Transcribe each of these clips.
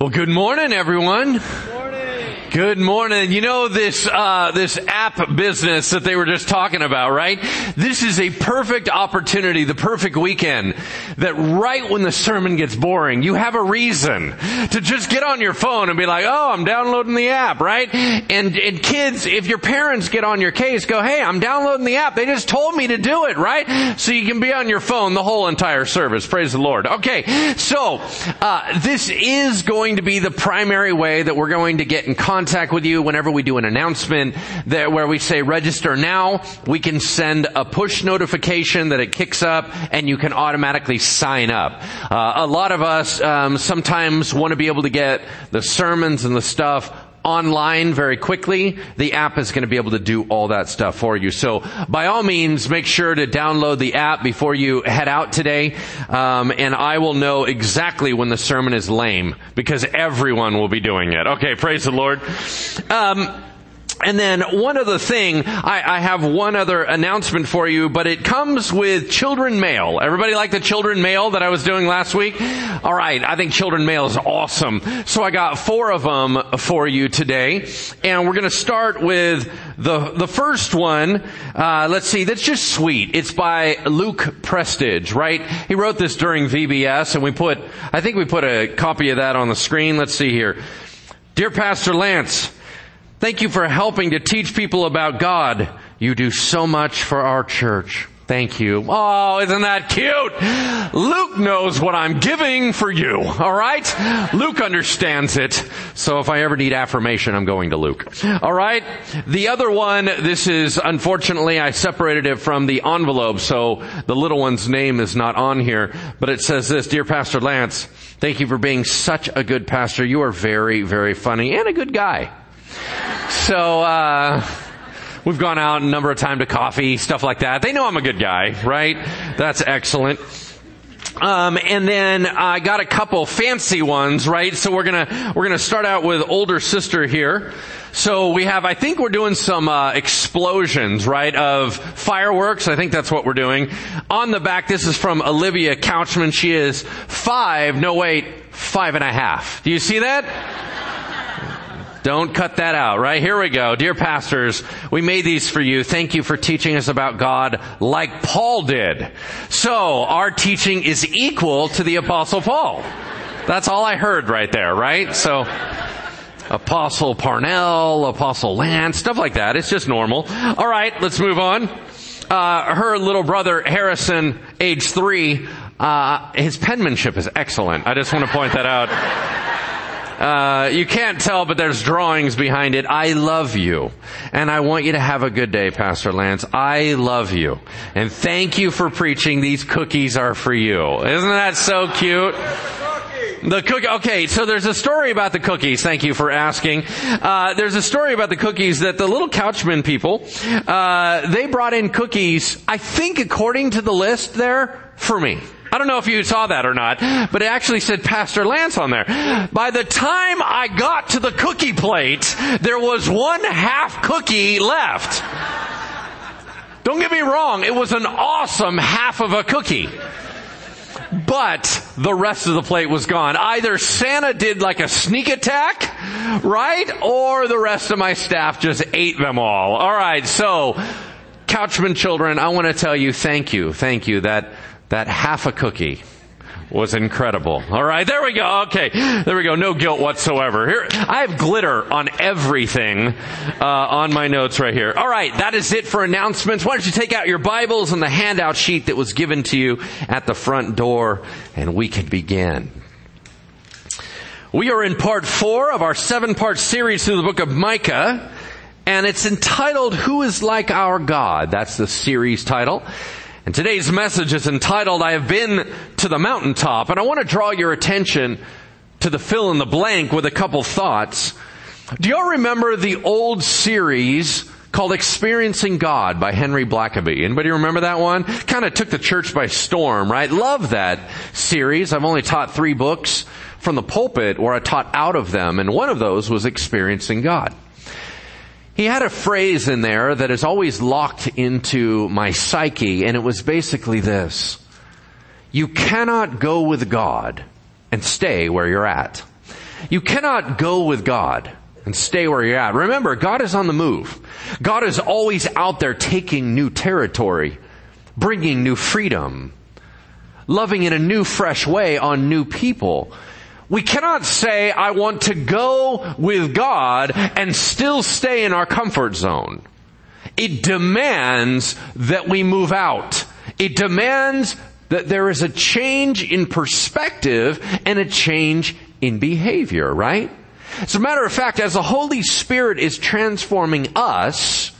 Well, good morning, everyone. Good morning. You know this uh, this app business that they were just talking about, right? This is a perfect opportunity, the perfect weekend that right when the sermon gets boring, you have a reason to just get on your phone and be like, "Oh, I'm downloading the app," right? And and kids, if your parents get on your case, go, "Hey, I'm downloading the app. They just told me to do it," right? So you can be on your phone the whole entire service. Praise the Lord. Okay, so uh, this is going to be the primary way that we're going to get in contact contact with you whenever we do an announcement that where we say register now, we can send a push notification that it kicks up and you can automatically sign up. Uh, a lot of us um, sometimes want to be able to get the sermons and the stuff online very quickly, the app is going to be able to do all that stuff for you. So by all means, make sure to download the app before you head out today. Um, and I will know exactly when the sermon is lame because everyone will be doing it. Okay, praise the Lord. Um, and then one other thing, I, I, have one other announcement for you, but it comes with children mail. Everybody like the children mail that I was doing last week? Alright, I think children mail is awesome. So I got four of them for you today, and we're gonna start with the, the first one, uh, let's see, that's just sweet. It's by Luke Prestige, right? He wrote this during VBS, and we put, I think we put a copy of that on the screen. Let's see here. Dear Pastor Lance, Thank you for helping to teach people about God. You do so much for our church. Thank you. Oh, isn't that cute? Luke knows what I'm giving for you. All right? Luke understands it. So if I ever need affirmation, I'm going to Luke. All right? The other one, this is unfortunately I separated it from the envelope, so the little one's name is not on here, but it says this, Dear Pastor Lance, thank you for being such a good pastor. You are very, very funny and a good guy. So, uh, we've gone out a number of times to coffee, stuff like that. They know I'm a good guy, right? That's excellent. Um, and then I got a couple fancy ones, right? So we're gonna we're gonna start out with older sister here. So we have, I think we're doing some uh, explosions, right, of fireworks. I think that's what we're doing. On the back, this is from Olivia Couchman. She is five. No wait, five and a half. Do you see that? Don't cut that out, right? Here we go. Dear pastors, we made these for you. Thank you for teaching us about God like Paul did. So, our teaching is equal to the apostle Paul. That's all I heard right there, right? So, Apostle Parnell, Apostle Lance, stuff like that. It's just normal. Alright, let's move on. Uh, her little brother Harrison, age three, uh, his penmanship is excellent. I just want to point that out. Uh, you can't tell, but there's drawings behind it. I love you. And I want you to have a good day, Pastor Lance. I love you. And thank you for preaching. These cookies are for you. Isn't that so cute? The cookie. Okay, so there's a story about the cookies. Thank you for asking. Uh, there's a story about the cookies that the little Couchman people, uh, they brought in cookies. I think according to the list there for me. I don't know if you saw that or not, but it actually said Pastor Lance on there. By the time I got to the cookie plate, there was one half cookie left. Don't get me wrong, it was an awesome half of a cookie. But the rest of the plate was gone. Either Santa did like a sneak attack, right? Or the rest of my staff just ate them all. Alright, so, Couchman children, I want to tell you thank you, thank you that that half a cookie was incredible. All right, there we go. Okay, there we go. No guilt whatsoever. Here, I have glitter on everything uh, on my notes right here. All right, that is it for announcements. Why don't you take out your Bibles and the handout sheet that was given to you at the front door, and we can begin. We are in part four of our seven-part series through the book of Micah, and it's entitled "Who is like our God?" That's the series title. And today's message is entitled, I have been to the mountaintop. And I want to draw your attention to the fill in the blank with a couple thoughts. Do y'all remember the old series called Experiencing God by Henry Blackaby? Anybody remember that one? Kind of took the church by storm, right? Love that series. I've only taught three books from the pulpit where I taught out of them, and one of those was Experiencing God. He had a phrase in there that is always locked into my psyche, and it was basically this. You cannot go with God and stay where you're at. You cannot go with God and stay where you're at. Remember, God is on the move. God is always out there taking new territory, bringing new freedom, loving in a new, fresh way on new people. We cannot say, I want to go with God and still stay in our comfort zone. It demands that we move out. It demands that there is a change in perspective and a change in behavior, right? As a matter of fact, as the Holy Spirit is transforming us,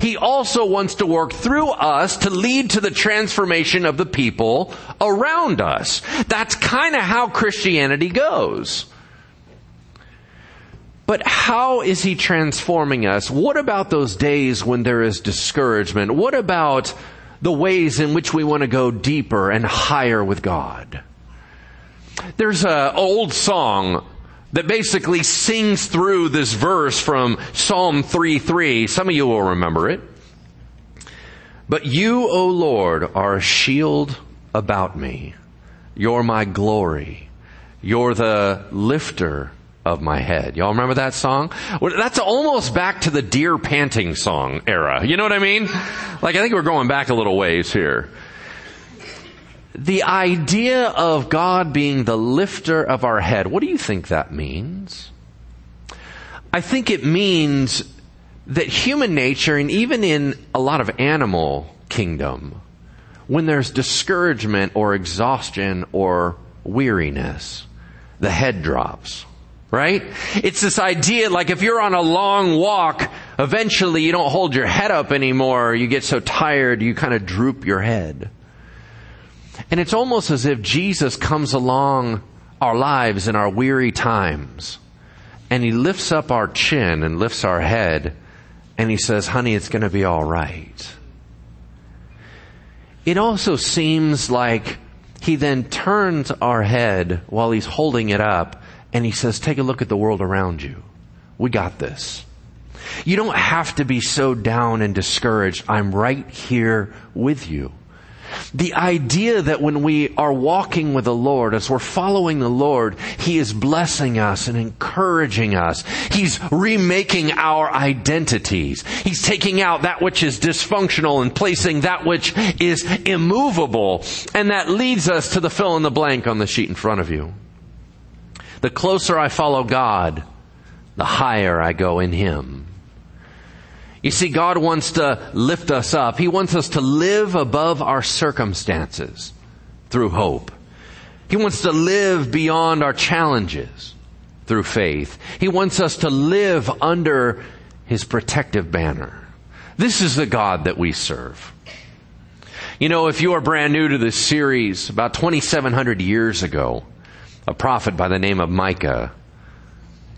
He also wants to work through us to lead to the transformation of the people around us. That's kind of how Christianity goes. But how is He transforming us? What about those days when there is discouragement? What about the ways in which we want to go deeper and higher with God? There's an old song that basically sings through this verse from Psalm 3:3. Some of you will remember it. But you, O Lord, are a shield about me. You're my glory. You're the lifter of my head. Y'all remember that song? Well, that's almost back to the deer panting song era. You know what I mean? Like I think we're going back a little ways here. The idea of God being the lifter of our head, what do you think that means? I think it means that human nature and even in a lot of animal kingdom, when there's discouragement or exhaustion or weariness, the head drops right? It's this idea like if you're on a long walk, eventually you don't hold your head up anymore. You get so tired, you kind of droop your head. And it's almost as if Jesus comes along our lives in our weary times and he lifts up our chin and lifts our head and he says, honey, it's going to be all right. It also seems like he then turns our head while he's holding it up and he says, take a look at the world around you. We got this. You don't have to be so down and discouraged. I'm right here with you. The idea that when we are walking with the Lord, as we're following the Lord, He is blessing us and encouraging us. He's remaking our identities. He's taking out that which is dysfunctional and placing that which is immovable. And that leads us to the fill in the blank on the sheet in front of you. The closer I follow God, the higher I go in Him. You see, God wants to lift us up. He wants us to live above our circumstances through hope. He wants to live beyond our challenges through faith. He wants us to live under His protective banner. This is the God that we serve. You know, if you are brand new to this series, about 2,700 years ago, a prophet by the name of Micah.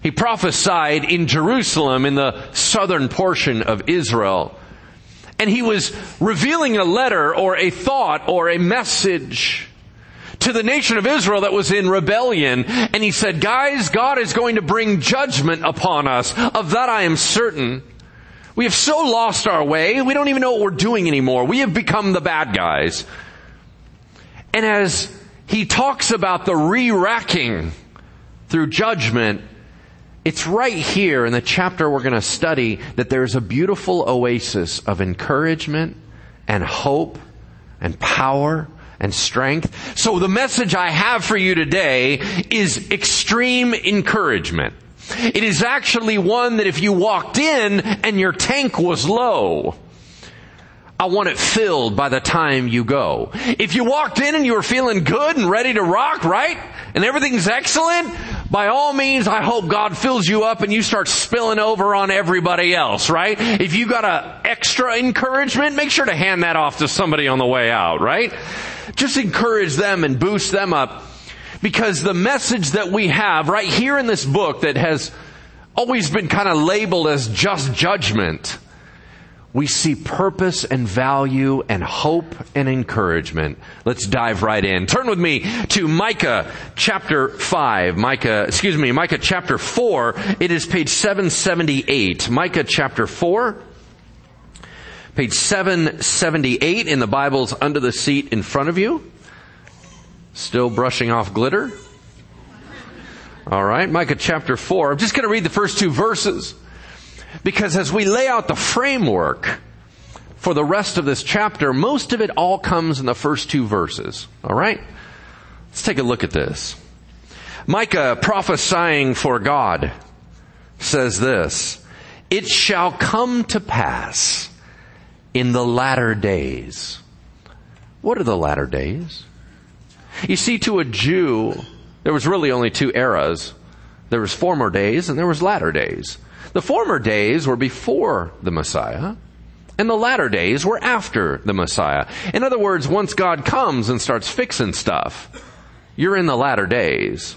He prophesied in Jerusalem in the southern portion of Israel. And he was revealing a letter or a thought or a message to the nation of Israel that was in rebellion. And he said, guys, God is going to bring judgment upon us. Of that I am certain. We have so lost our way, we don't even know what we're doing anymore. We have become the bad guys. And as he talks about the re-racking through judgment. It's right here in the chapter we're going to study that there's a beautiful oasis of encouragement and hope and power and strength. So the message I have for you today is extreme encouragement. It is actually one that if you walked in and your tank was low, I want it filled by the time you go. If you walked in and you were feeling good and ready to rock, right? And everything's excellent, by all means, I hope God fills you up and you start spilling over on everybody else, right? If you got a extra encouragement, make sure to hand that off to somebody on the way out, right? Just encourage them and boost them up because the message that we have right here in this book that has always been kind of labeled as just judgment we see purpose and value and hope and encouragement. Let's dive right in. Turn with me to Micah chapter 5. Micah, excuse me, Micah chapter 4. It is page 778. Micah chapter 4. Page 778 in the Bibles under the seat in front of you. Still brushing off glitter? All right, Micah chapter 4. I'm just going to read the first two verses because as we lay out the framework for the rest of this chapter, most of it all comes in the first two verses. All right? Let's take a look at this. Micah prophesying for God says this, It shall come to pass in the latter days. What are the latter days? You see, to a Jew, there was really only two eras. There was former days and there was latter days. The former days were before the Messiah, and the latter days were after the Messiah. In other words, once God comes and starts fixing stuff, you're in the latter days.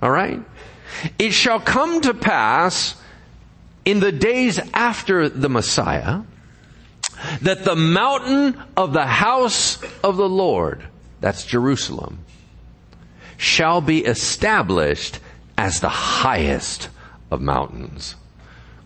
Alright? It shall come to pass in the days after the Messiah that the mountain of the house of the Lord, that's Jerusalem, shall be established as the highest of mountains.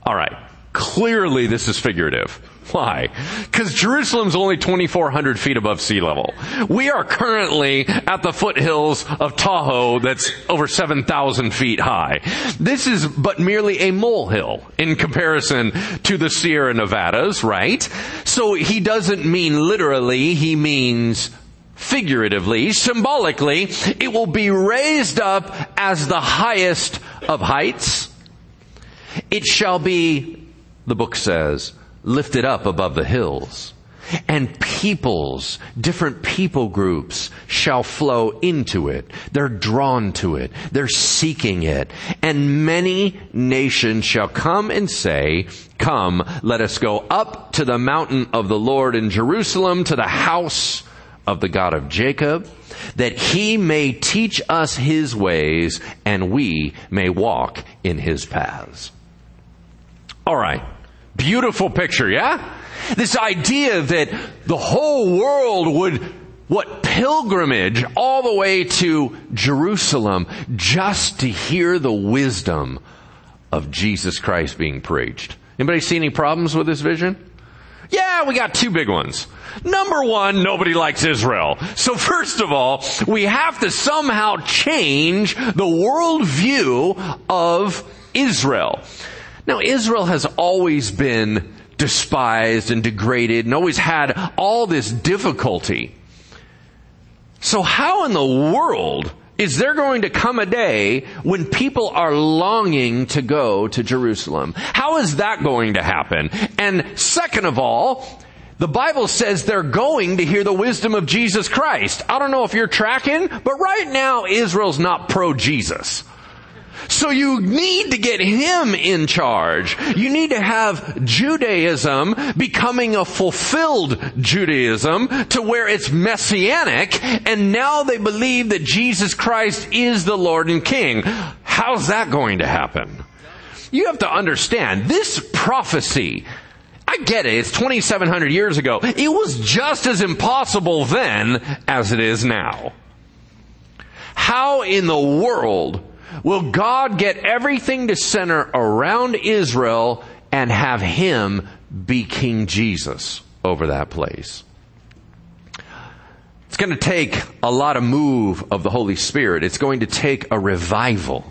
Alright, clearly this is figurative. Why? Because Jerusalem's only 2,400 feet above sea level. We are currently at the foothills of Tahoe that's over 7,000 feet high. This is but merely a molehill in comparison to the Sierra Nevadas, right? So he doesn't mean literally, he means figuratively, symbolically, it will be raised up as the highest of heights. It shall be, the book says, lifted up above the hills. And peoples, different people groups shall flow into it. They're drawn to it. They're seeking it. And many nations shall come and say, come, let us go up to the mountain of the Lord in Jerusalem, to the house of the God of Jacob, that he may teach us his ways and we may walk in his paths. Alright. Beautiful picture, yeah? This idea that the whole world would what pilgrimage all the way to Jerusalem just to hear the wisdom of Jesus Christ being preached. Anybody see any problems with this vision? Yeah, we got two big ones. Number one, nobody likes Israel. So first of all, we have to somehow change the worldview of Israel. Now Israel has always been despised and degraded and always had all this difficulty. So how in the world is there going to come a day when people are longing to go to Jerusalem? How is that going to happen? And second of all, the Bible says they're going to hear the wisdom of Jesus Christ. I don't know if you're tracking, but right now Israel's not pro-Jesus. So you need to get him in charge. You need to have Judaism becoming a fulfilled Judaism to where it's messianic and now they believe that Jesus Christ is the Lord and King. How's that going to happen? You have to understand this prophecy I get it. It's 2,700 years ago. It was just as impossible then as it is now. How in the world will God get everything to center around Israel and have him be King Jesus over that place. It's going to take a lot of move of the Holy Spirit. It's going to take a revival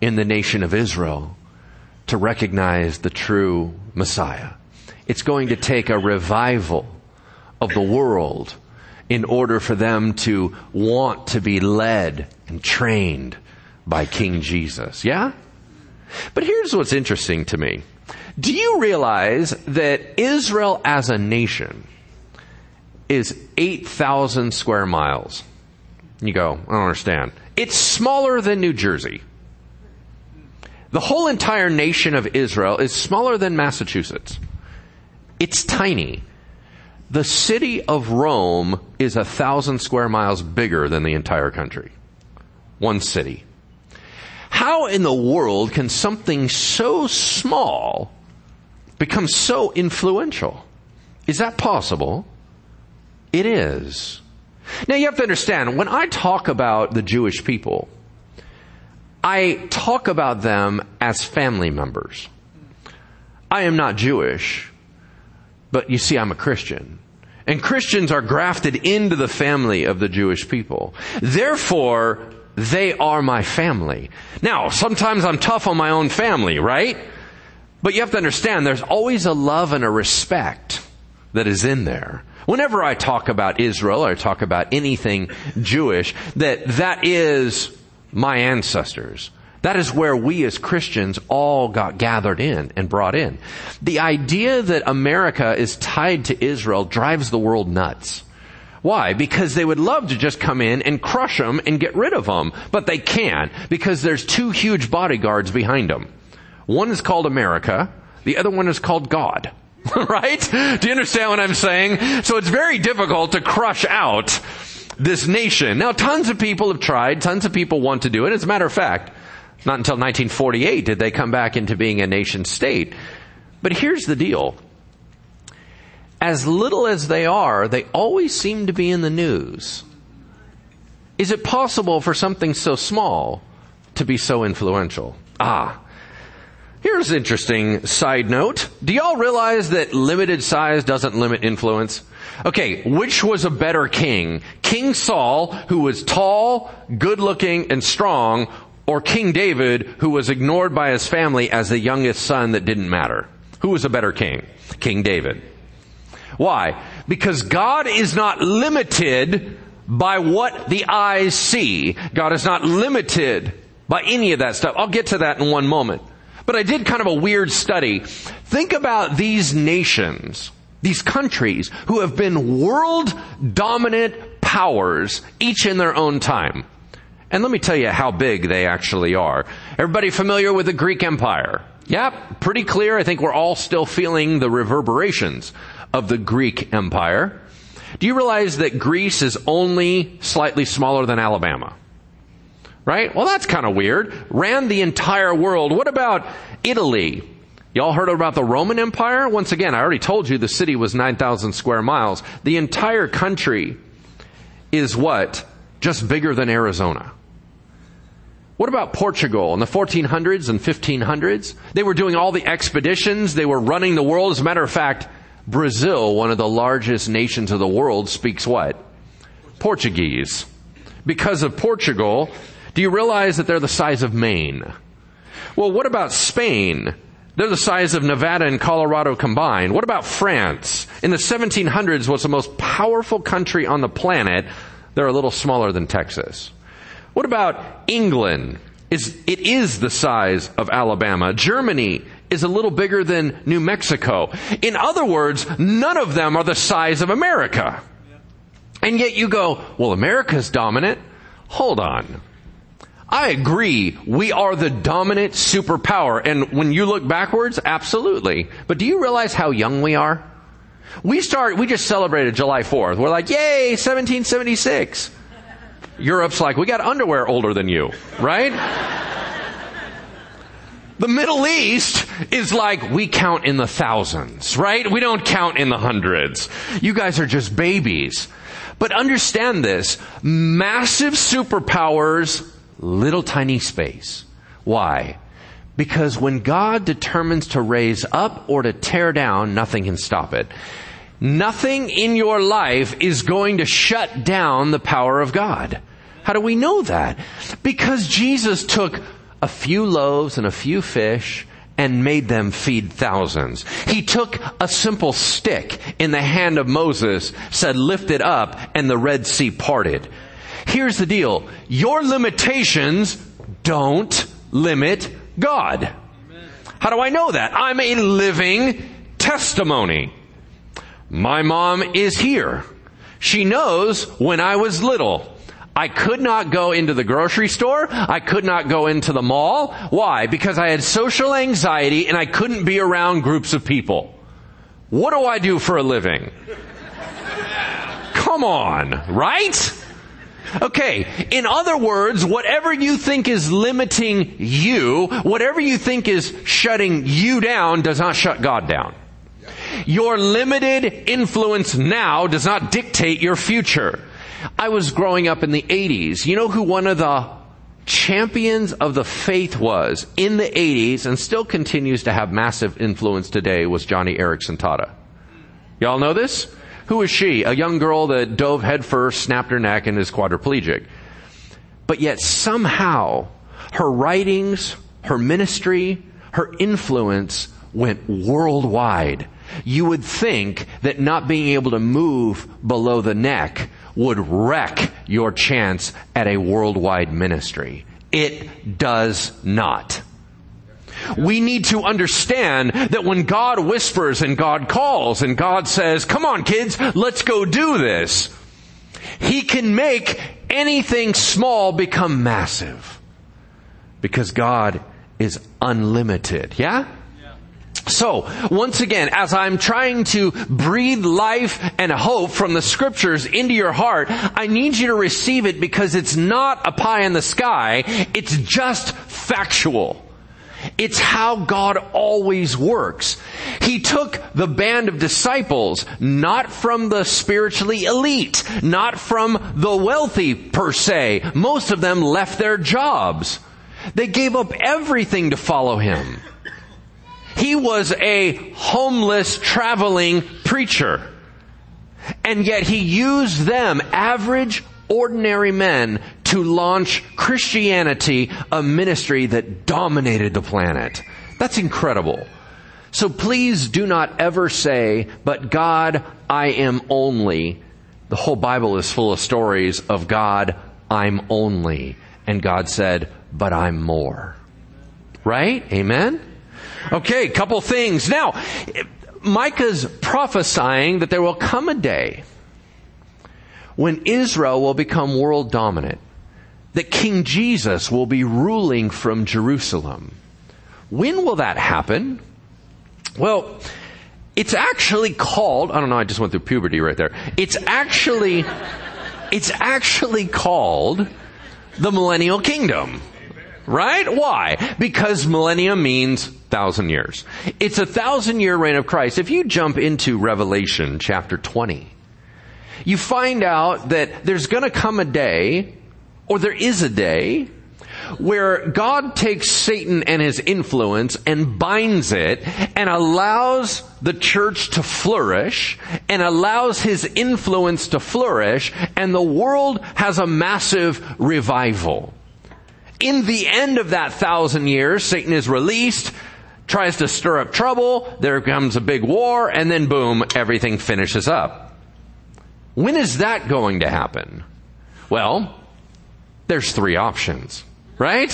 in the nation of Israel to recognize the true Messiah. It's going to take a revival of the world in order for them to want to be led and trained by King Jesus. Yeah? But here's what's interesting to me. Do you realize that Israel as a nation is 8,000 square miles? You go, I don't understand. It's smaller than New Jersey. The whole entire nation of Israel is smaller than Massachusetts. It's tiny. The city of Rome is a thousand square miles bigger than the entire country. One city. How in the world can something so small become so influential? Is that possible? It is. Now you have to understand, when I talk about the Jewish people, I talk about them as family members. I am not Jewish, but you see I'm a Christian. And Christians are grafted into the family of the Jewish people. Therefore, they are my family. Now, sometimes I'm tough on my own family, right? But you have to understand there's always a love and a respect that is in there. Whenever I talk about Israel or I talk about anything Jewish, that that is my ancestors. That is where we as Christians all got gathered in and brought in. The idea that America is tied to Israel drives the world nuts. Why? Because they would love to just come in and crush them and get rid of them, but they can't because there's two huge bodyguards behind them. One is called America, the other one is called God. right? Do you understand what I'm saying? So it's very difficult to crush out this nation. Now tons of people have tried, tons of people want to do it. As a matter of fact, not until 1948 did they come back into being a nation state. But here's the deal. As little as they are, they always seem to be in the news. Is it possible for something so small to be so influential? Ah. Here's an interesting side note. Do y'all realize that limited size doesn't limit influence? Okay, which was a better king? King Saul, who was tall, good looking, and strong, or King David, who was ignored by his family as the youngest son that didn't matter? Who was a better king? King David. Why? Because God is not limited by what the eyes see. God is not limited by any of that stuff. I'll get to that in one moment. But I did kind of a weird study. Think about these nations, these countries who have been world dominant powers, each in their own time. And let me tell you how big they actually are. Everybody familiar with the Greek Empire? Yep, pretty clear. I think we're all still feeling the reverberations of the Greek Empire. Do you realize that Greece is only slightly smaller than Alabama? Right? Well, that's kind of weird. Ran the entire world. What about Italy? Y'all heard about the Roman Empire? Once again, I already told you the city was 9,000 square miles. The entire country is what? Just bigger than Arizona. What about Portugal in the 1400s and 1500s? They were doing all the expeditions. They were running the world. As a matter of fact, Brazil, one of the largest nations of the world, speaks what? Portuguese. Because of Portugal, do you realize that they're the size of Maine? Well, what about Spain? They're the size of Nevada and Colorado combined. What about France? In the 1700s was the most powerful country on the planet. They're a little smaller than Texas. What about England? Is, it is the size of Alabama. Germany is a little bigger than New Mexico. In other words, none of them are the size of America. And yet you go, well, America's dominant. Hold on. I agree. We are the dominant superpower. And when you look backwards, absolutely. But do you realize how young we are? We start, we just celebrated July 4th. We're like, yay, 1776. Europe's like, we got underwear older than you, right? The Middle East is like, we count in the thousands, right? We don't count in the hundreds. You guys are just babies. But understand this, massive superpowers, little tiny space. Why? Because when God determines to raise up or to tear down, nothing can stop it. Nothing in your life is going to shut down the power of God. How do we know that? Because Jesus took a few loaves and a few fish and made them feed thousands. He took a simple stick in the hand of Moses, said lift it up, and the Red Sea parted. Here's the deal. Your limitations don't limit God. How do I know that? I'm a living testimony. My mom is here. She knows when I was little. I could not go into the grocery store. I could not go into the mall. Why? Because I had social anxiety and I couldn't be around groups of people. What do I do for a living? Come on, right? Okay, in other words, whatever you think is limiting you, whatever you think is shutting you down does not shut God down. Your limited influence now does not dictate your future. I was growing up in the 80s. You know who one of the champions of the faith was in the 80s and still continues to have massive influence today was Joni Eareckson Tada. Y'all know this? Who is she? A young girl that dove headfirst, snapped her neck, and is quadriplegic. but yet somehow her writings, her ministry, her influence went worldwide. You would think that not being able to move below the neck would wreck your chance at a worldwide ministry. It does not. We need to understand that when God whispers and God calls and God says, come on kids, let's go do this, He can make anything small become massive. Because God is unlimited. Yeah? So, once again, as I'm trying to breathe life and hope from the scriptures into your heart, I need you to receive it because it's not a pie in the sky, it's just factual. It's how God always works. He took the band of disciples, not from the spiritually elite, not from the wealthy per se. Most of them left their jobs. They gave up everything to follow Him. He was a homeless traveling preacher. And yet he used them, average, ordinary men, to launch Christianity, a ministry that dominated the planet. That's incredible. So please do not ever say, but God, I am only. The whole Bible is full of stories of God, I'm only. And God said, but I'm more. Right? Amen? Okay, couple things. Now, Micah's prophesying that there will come a day when Israel will become world dominant, that King Jesus will be ruling from Jerusalem. When will that happen? Well, it's actually called, I don't know, I just went through puberty right there. It's actually, it's actually called the millennial kingdom. Right? Why? Because millennium means thousand years. It's a thousand year reign of Christ. If you jump into Revelation chapter 20, you find out that there's gonna come a day, or there is a day, where God takes Satan and his influence and binds it and allows the church to flourish and allows his influence to flourish and the world has a massive revival in the end of that thousand years, Satan is released, tries to stir up trouble, there comes a big war, and then boom, everything finishes up. When is that going to happen? Well, there's three options, right?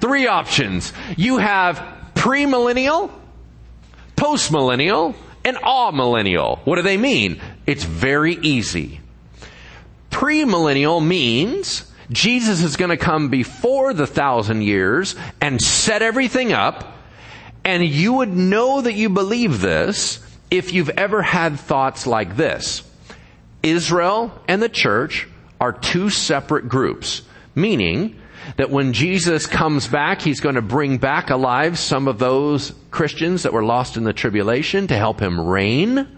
Three options. You have premillennial, postmillennial, and amillennial. What do they mean? It's very easy. Premillennial means Jesus is going to come before the thousand years and set everything up. And you would know that you believe this if you've ever had thoughts like this. Israel and the church are two separate groups, meaning that when Jesus comes back, he's going to bring back alive some of those Christians that were lost in the tribulation to help him reign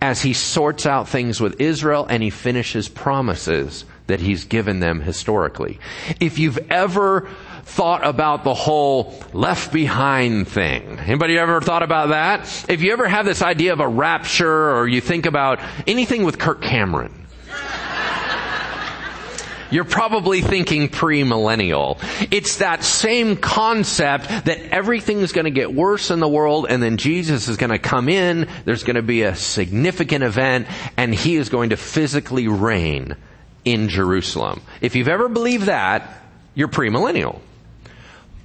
as he sorts out things with Israel and he finishes promises that he's given them historically. If you've ever thought about the whole left behind thing. Anybody ever thought about that? If you ever have this idea of a rapture or you think about anything with Kirk Cameron, you're probably thinking pre-millennial. It's that same concept that everything is going to get worse in the world and then Jesus is to come in, there's to be a significant event and he is going to physically reign in Jerusalem. If you've ever believed that, you're premillennial.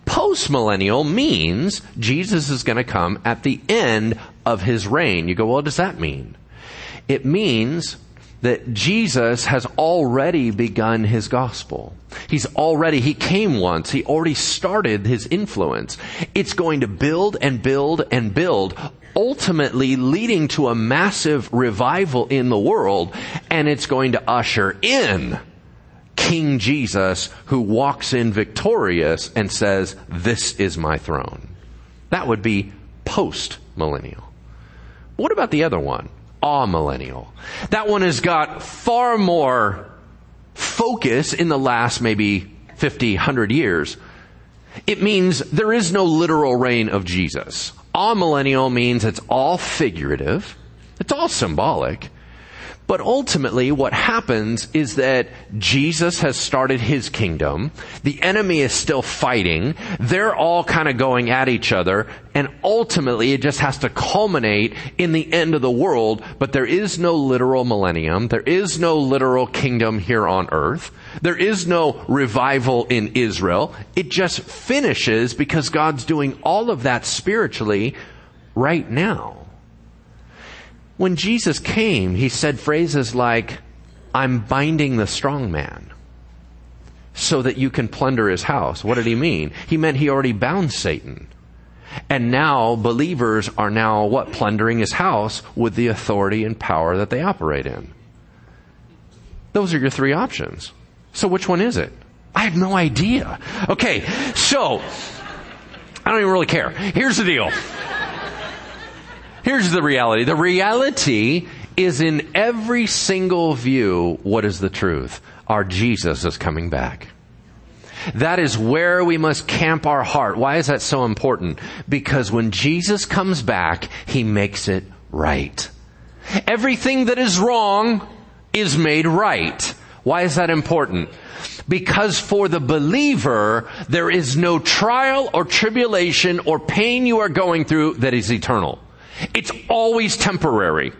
Postmillennial means Jesus is going to come at the end of his reign. You go, well, what does that mean? It means that Jesus has already begun his gospel. He's already, he came once, he already started his influence. It's going to build and build and build ultimately leading to a massive revival in the world, and it's going to usher in King Jesus who walks in victorious and says, this is my throne. That would be post millennial. What about the other one? Amillennial. That one has got far more focus in the last maybe 50, 100 years. It means there is no literal reign of Jesus amillennial means it's all figurative. It's all symbolic. But ultimately what happens is that Jesus has started his kingdom. The enemy is still fighting. They're all kind of going at each other. And ultimately it just has to culminate in the end of the world. But there is no literal millennium. There is no literal kingdom here on earth. There is no revival in Israel. It just finishes because God's doing all of that spiritually right now. When Jesus came, he said phrases like, I'm binding the strong man so that you can plunder his house. What did he mean? He meant he already bound Satan. And now believers are now what? Plundering his house with the authority and power that they operate in. Those are your three options. So which one is it? I have no idea. Okay, so, I don't even really care. Here's the deal. Here's the reality. The reality is in every single view, what is the truth? Our Jesus is coming back. That is where we must camp our heart. Why is that so important? Because when Jesus comes back, He makes it right. Everything that is wrong is made right. Why is that important? Because for the believer, there is no trial or tribulation or pain you are going through that is eternal. It's always temporary.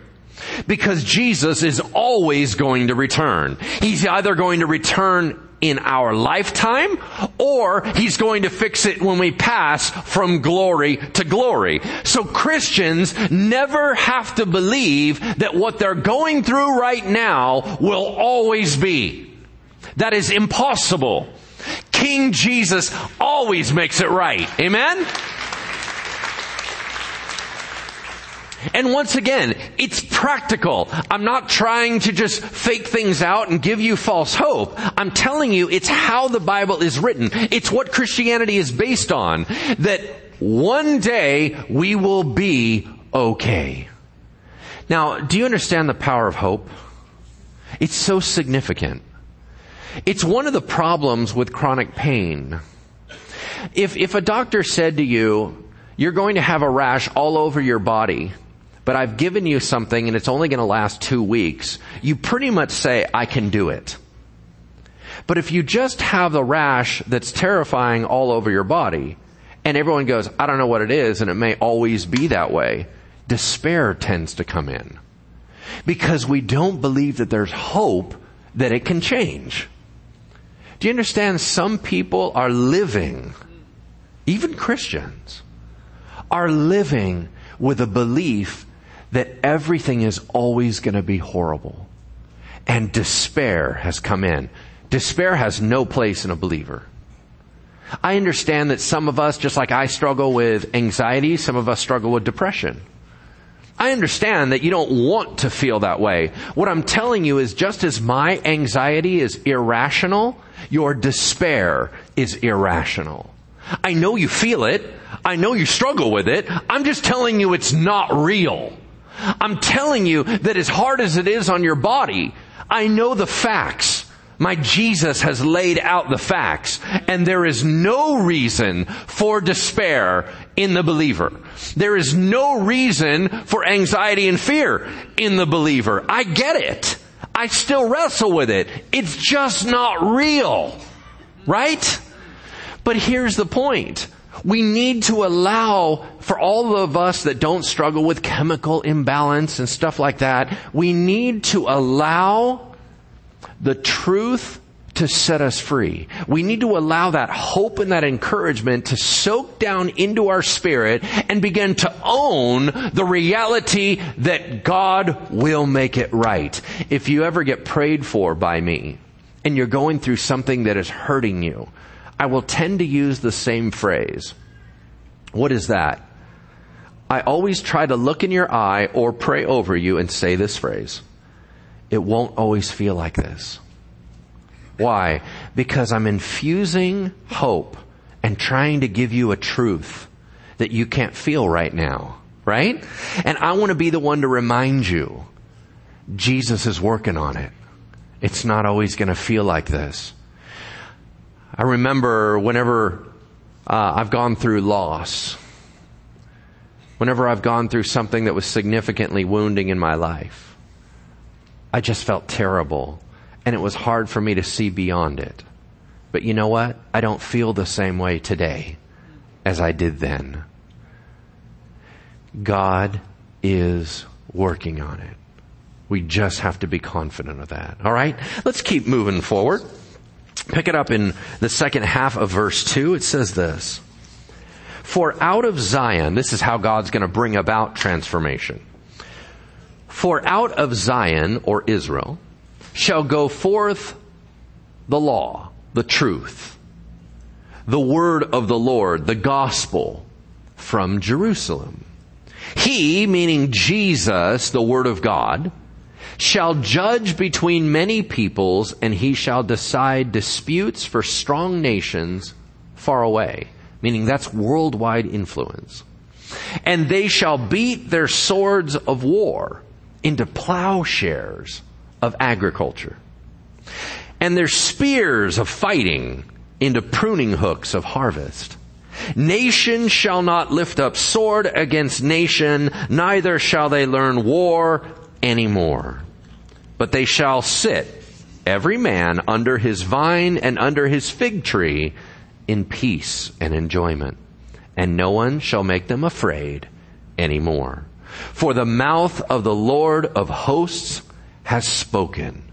Because Jesus is always going to return. He's either going to return in our lifetime or he's going to fix it when we pass from glory to glory. So Christians never have to believe that what they're going through right now will always be. That is impossible. King Jesus always makes it right. Amen? And once again, it's practical. I'm not trying to just fake things out and give you false hope. I'm telling you it's how the Bible is written. It's what Christianity is based on. That one day we will be okay. Now, do you understand the power of hope? It's so significant. It's one of the problems with chronic pain. If, if a doctor said to you, you're going to have a rash all over your body, but I've given you something and it's only going to last two weeks, you pretty much say, I can do it. But if you just have the rash that's terrifying all over your body, and everyone goes, I don't know what it is, and it may always be that way, despair tends to come in. Because we don't believe that there's hope that it can change. Do you understand? Some people are living, even Christians, are living with a belief that everything is always going to be horrible. And despair has come in. Despair has no place in a believer. I understand that some of us, just like I struggle with anxiety, some of us struggle with depression. I understand that you don't want to feel that way. What I'm telling you is just as my anxiety is irrational, your despair is irrational. I know you feel it. I know you struggle with it. I'm just telling you it's not real. I'm telling you that as hard as it is on your body, I know the facts. My Jesus has laid out the facts and there is no reason for despair in the believer. There is no reason for anxiety and fear in the believer. I get it. I still wrestle with it. It's just not real. Right? But here's the point. We need to allow for all of us that don't struggle with chemical imbalance and stuff like that, we need to allow the truth to set us free. We need to allow that hope and that encouragement to soak down into our spirit and begin to own the reality that God will make it right. If you ever get prayed for by me and you're going through something that is hurting you, I will tend to use the same phrase. What is that? I always try to look in your eye or pray over you and say this phrase. It won't always feel like this. Why? Because I'm infusing hope and trying to give you a truth that you can't feel right now. Right? And I want to be the one to remind you Jesus is working on it. It's not always going to feel like this. I remember whenever uh, I've gone through loss, whenever I've gone through something that was significantly wounding in my life, I just felt terrible and it was hard for me to see beyond it. But you know what? I don't feel the same way today as I did then. God is working on it. We just have to be confident of that. All right? Let's keep moving forward. Pick it up in the second half of verse 2. It says this. For out of Zion, this is how God's going to bring about transformation. For out of Zion, or Israel, shall go forth the law, the truth, the word of the Lord, the gospel from Jerusalem. He, meaning Jesus, the word of God, shall judge between many peoples and he shall decide disputes for strong nations far away. Meaning that's worldwide influence. And they shall beat their swords of war into plowshares of agriculture. And their spears of fighting into pruning hooks of harvest. Nation shall not lift up sword against nation, neither shall they learn war anymore. But they shall sit, every man under his vine and under his fig tree, in peace and enjoyment. And no one shall make them afraid anymore. For the mouth of the Lord of hosts has spoken.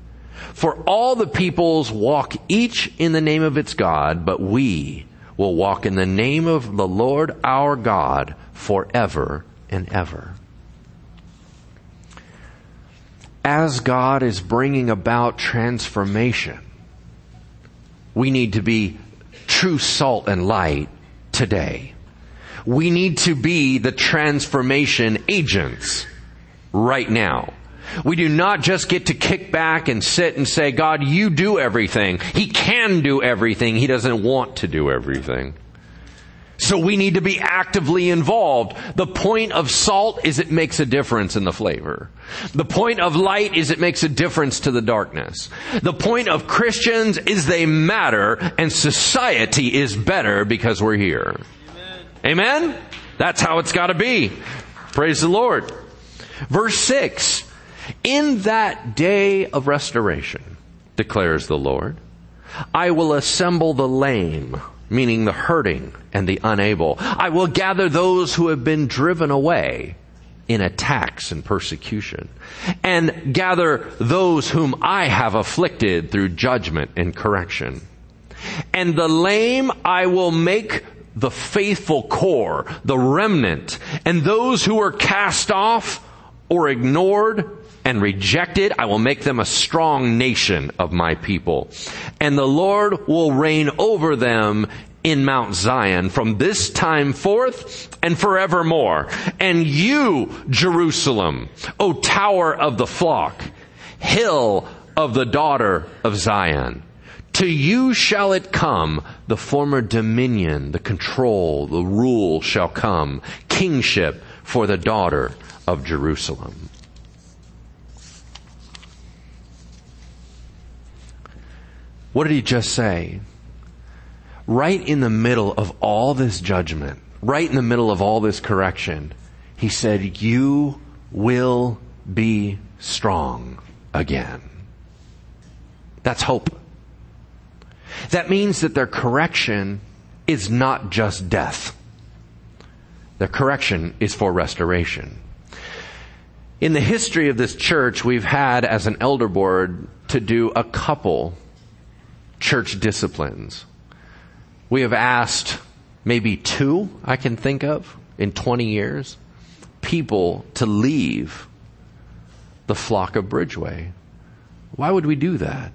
For all the peoples walk each in the name of its God, but we will walk in the name of the Lord our God forever and ever. As God is bringing about transformation, we need to be true salt and light today. We need to be the transformation agents right now. We do not just get to kick back and sit and say, God, you do everything. He can do everything. He doesn't want to do everything. So we need to be actively involved. The point of salt is it makes a difference in the flavor. The point of light is it makes a difference to the darkness. The point of Christians is they matter and society is better because we're here. Amen? That's how it's gotta be. Praise the Lord. Verse 6. In that day of restoration, declares the Lord, I will assemble the lame, meaning the hurting and the unable. I will gather those who have been driven away in attacks and persecution, and gather those whom I have afflicted through judgment and correction. And the lame I will make the faithful core, the remnant, and those who are cast off or ignored and rejected, I will make them a strong nation of my people. And the Lord will reign over them in Mount Zion from this time forth and forevermore. And you, Jerusalem, O tower of the flock, hill of the daughter of Zion, to you shall it come, the former dominion, the control, the rule shall come, kingship for the daughter of Jerusalem. What did he just say? Right in the middle of all this judgment, right in the middle of all this correction, he said, You will be strong again. That's hope. That means that their correction is not just death. Their correction is for restoration. In the history of this church, we've had as an elder board to do a couple church disciplines. We have asked maybe two I can think of in 20 years people to leave the flock of Bridgeway. Why would we do that?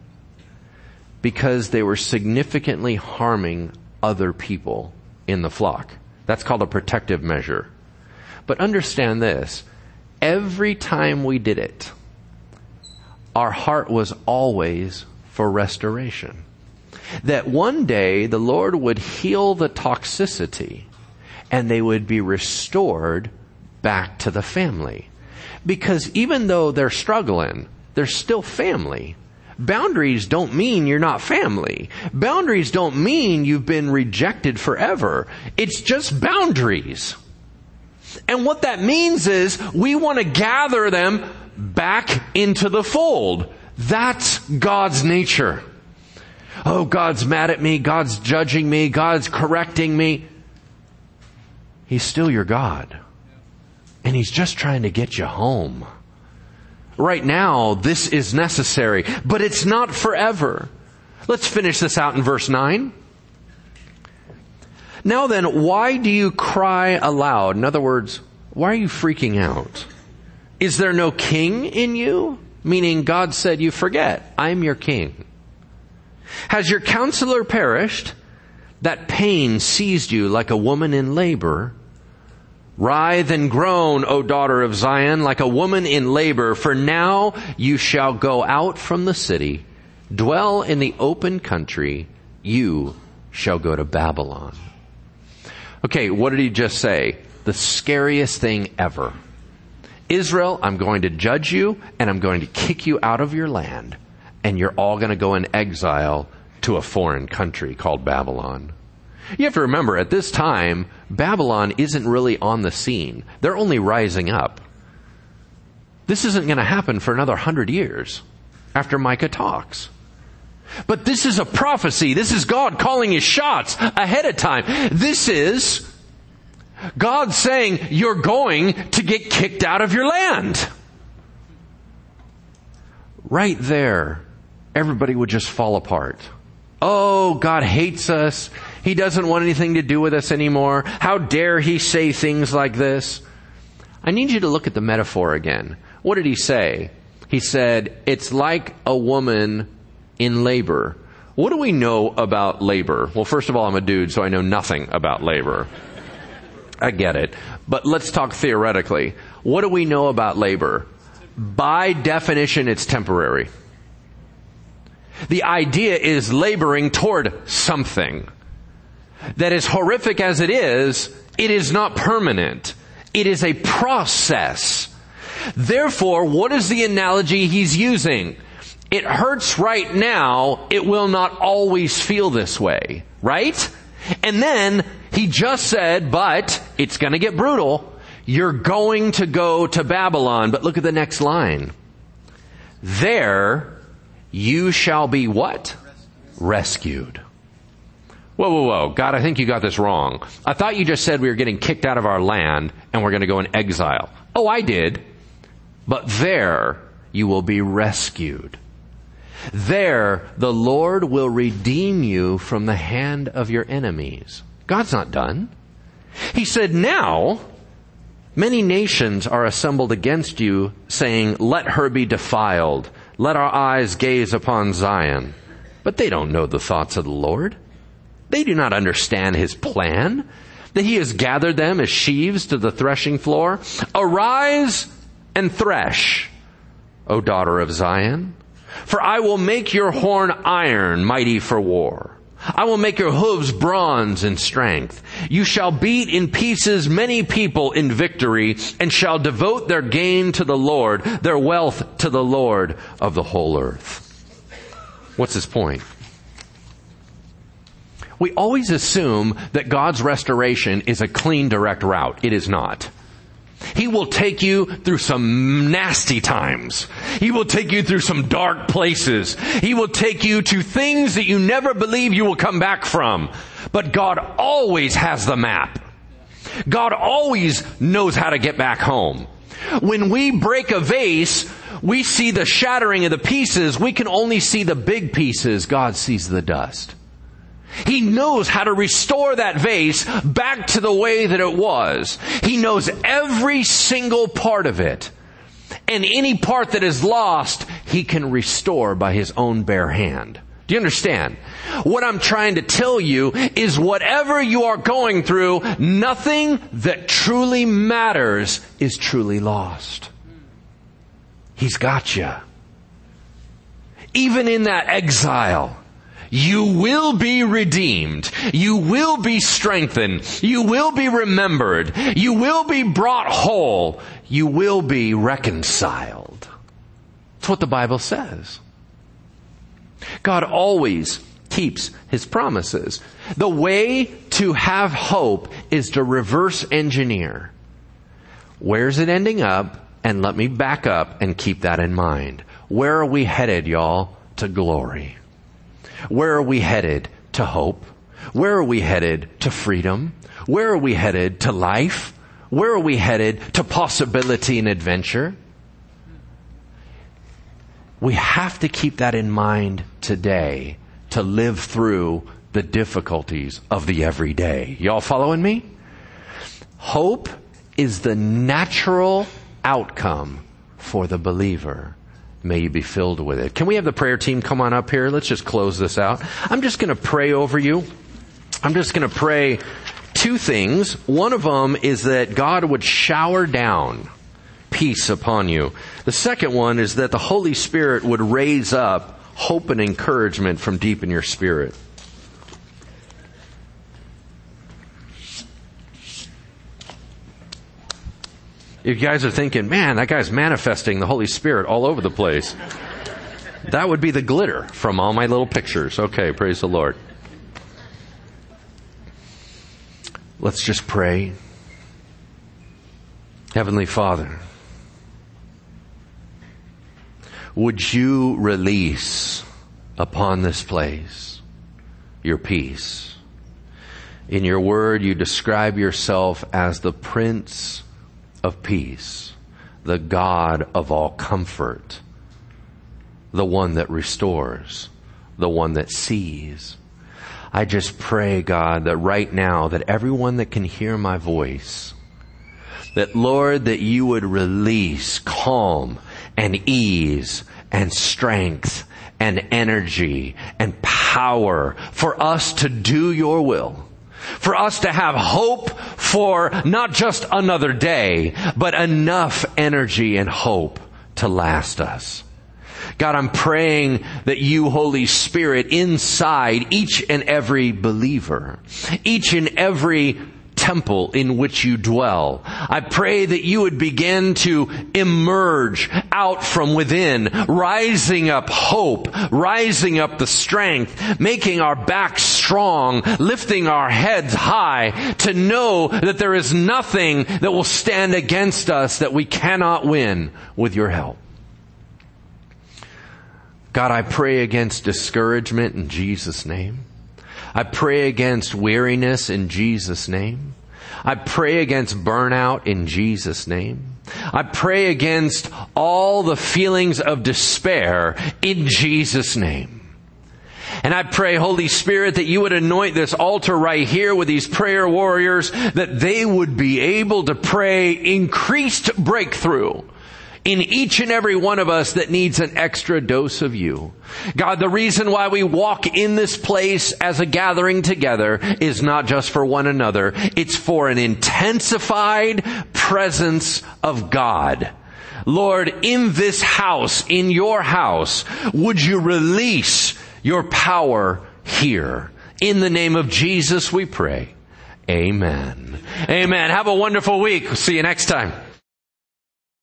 because they were significantly harming other people in the flock. That's called a protective measure. But understand this. Every time we did it, our heart was always for restoration. That one day the Lord would heal the toxicity and they would be restored back to the family. Because even though they're struggling, they're still family. Boundaries don't mean you're not family. Boundaries don't mean you've been rejected forever. It's just boundaries. And what that means is we want to gather them back into the fold. That's God's nature. Oh, God's mad at me. God's judging me. God's correcting me. He's still your God. And He's just trying to get you home. Right now, this is necessary, but it's not forever. Let's finish this out in verse 9. Now then, why do you cry aloud? In other words, why are you freaking out? Is there no king in you? Meaning God said, you forget, I'm your king. Has your counselor perished? That pain seized you like a woman in labor. Writhe and groan, O daughter of Zion, like a woman in labor, for now you shall go out from the city, dwell in the open country, you shall go to Babylon. Okay, what did he just say? The scariest thing ever. Israel, I'm going to judge you and I'm going to kick you out of your land and you're all going to go in exile to a foreign country called Babylon. You have to remember at this time, Babylon isn't really on the scene. They're only rising up. This isn't going to happen for another hundred years after Micah talks. But this is a prophecy. This is God calling his shots ahead of time. This is God saying you're going to get kicked out of your land. Right there, everybody would just fall apart. Oh, God hates us. He doesn't want anything to do with us anymore. How dare he say things like this? I need you to look at the metaphor again. What did he say? He said, it's like a woman in labor. What do we know about labor? Well, first of all, I'm a dude, so I know nothing about labor. I get it. But let's talk theoretically. What do we know about labor? By definition, it's temporary. The idea is laboring toward something. That as horrific as it is, it is not permanent. It is a process. Therefore, what is the analogy he's using? It hurts right now, it will not always feel this way, right? And then he just said, but it's gonna get brutal. You're going to go to Babylon. But look at the next line. There you shall be what? Rescued. Whoa, whoa, whoa. God, I think you got this wrong. I thought you just said we were getting kicked out of our land and we're going to go in exile. Oh, I did. But there you will be rescued. There the Lord will redeem you from the hand of your enemies. God's not done. He said, now many nations are assembled against you saying, let her be defiled let our eyes gaze upon Zion. But they don't know the thoughts of the Lord. They do not understand his plan, that he has gathered them as sheaves to the threshing floor. Arise and thresh, O daughter of Zion. For I will make your horn iron, mighty for war. I will make your hooves bronze in strength. You shall beat in pieces many people in victory and shall devote their gain to the Lord, their wealth to the Lord of the whole earth. What's his point? We always assume that God's restoration is a clean, direct route. It is not. He will take you through some nasty times. He will take you through some dark places. He will take you to things that you never believe you will come back from. But God always has the map. God always knows how to get back home. When we break a vase, we see the shattering of the pieces. We can only see the big pieces. God sees the dust. He knows how to restore that vase back to the way that it was. He knows every single part of it. And any part that is lost, he can restore by his own bare hand. Do you understand? What I'm trying to tell you is whatever you are going through, nothing that truly matters is truly lost. He's got you. Even in that exile, you will be redeemed. You will be strengthened. You will be remembered. You will be brought whole. You will be reconciled. That's what the Bible says. God always keeps his promises. The way to have hope is to reverse engineer. Where's it ending up? And let me back up and keep that in mind. Where are we headed, y'all? To glory. Where are we headed? To hope. Where are we headed? To freedom. Where are we headed? To life. Where are we headed? To possibility and adventure. We have to keep that in mind today to live through the difficulties of the everyday. Y'all following me? Hope is the natural outcome for the believer. May you be filled with it. Can we have the prayer team come on up here? Let's just close this out. I'm just going to pray over you. I'm just going to pray two things. One of them is that God would shower down peace upon you. The second one is that the Holy Spirit would raise up hope and encouragement from deep in your spirit. If you guys are thinking, man, that guy's manifesting the Holy Spirit all over the place, that would be the glitter from all my little pictures. Okay, praise the Lord. Let's just pray. Heavenly Father, would you release upon this place your peace? In your word, you describe yourself as the Prince of Peace, the God of all comfort, the one that restores, the one that sees. I just pray, God, that right now, that everyone that can hear my voice, that Lord, that you would release calm and ease and strength and energy and power for us to do your will for us to have hope for not just another day, but enough energy and hope to last us. God, I'm praying that you, Holy Spirit, inside each and every believer, each and every temple in which you dwell. I pray that you would begin to emerge out from within, rising up hope, rising up the strength, making our backs strong, lifting our heads high to know that there is nothing that will stand against us that we cannot win with your help. God, I pray against discouragement in Jesus' name. I pray against weariness in Jesus' name. I pray against burnout in Jesus' name. I pray against all the feelings of despair in Jesus' name. And I pray, Holy Spirit, that you would anoint this altar right here with these prayer warriors, that they would be able to pray increased breakthrough in each and every one of us that needs an extra dose of you. God, the reason why we walk in this place as a gathering together is not just for one another. It's for an intensified presence of God. Lord, in this house, in your house, would you release your power here? In the name of Jesus we pray. Amen. Amen. Have a wonderful week. See you next time.